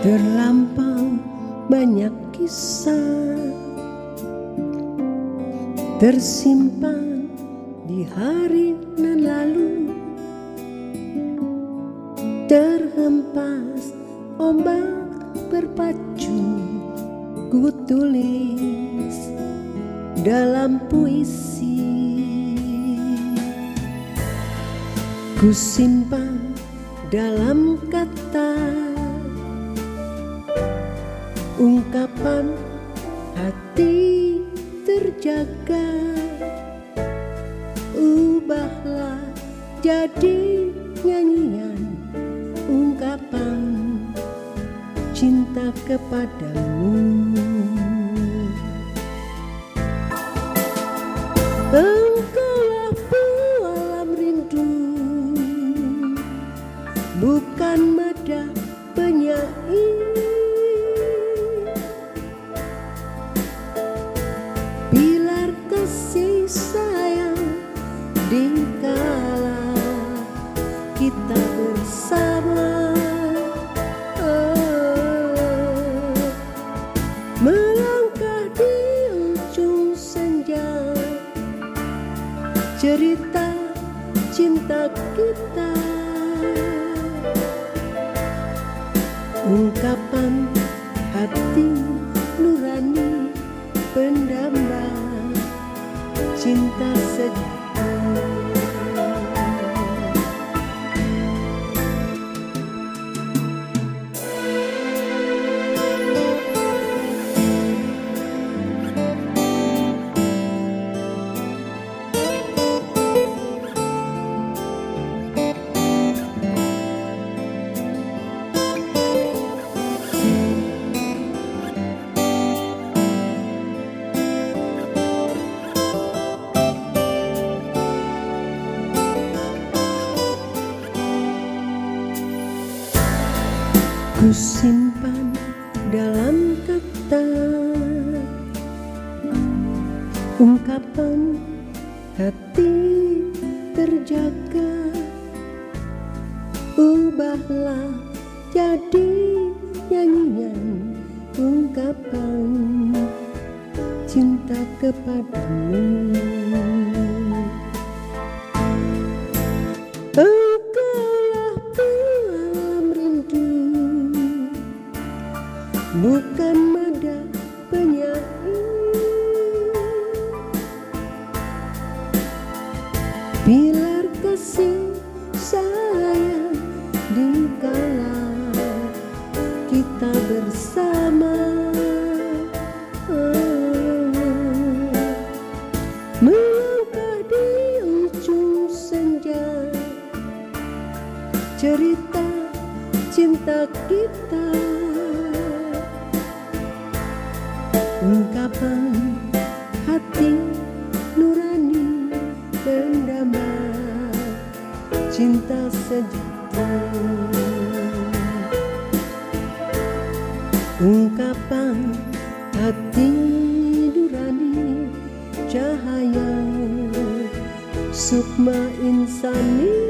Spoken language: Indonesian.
Terlampau banyak kisah Tersimpan di hari nan lalu. Terhempas ombak berpacu Ku tulis dalam puisi. Ku simpan dalam kata terjaga ubahlah jadi nyanyian ungkapan cinta kepadamu. Engkaulah pewalam rindu bukan meda penyair dikala kita bersama. Oh, melangkah di ujung senja. Cerita cinta kita. Ungkapan hati nurani pendamba. Cinta sejati Ku simpan dalam kata Ungkapan hati terjaga. Ubahlah jadi nyanyian Ungkapan cinta kepadamu. Engkaulah Cerita cinta kita. Ungkapan hati nurani pendamba Cinta sejati Ungkapan hati nurani cahaya Sukma insani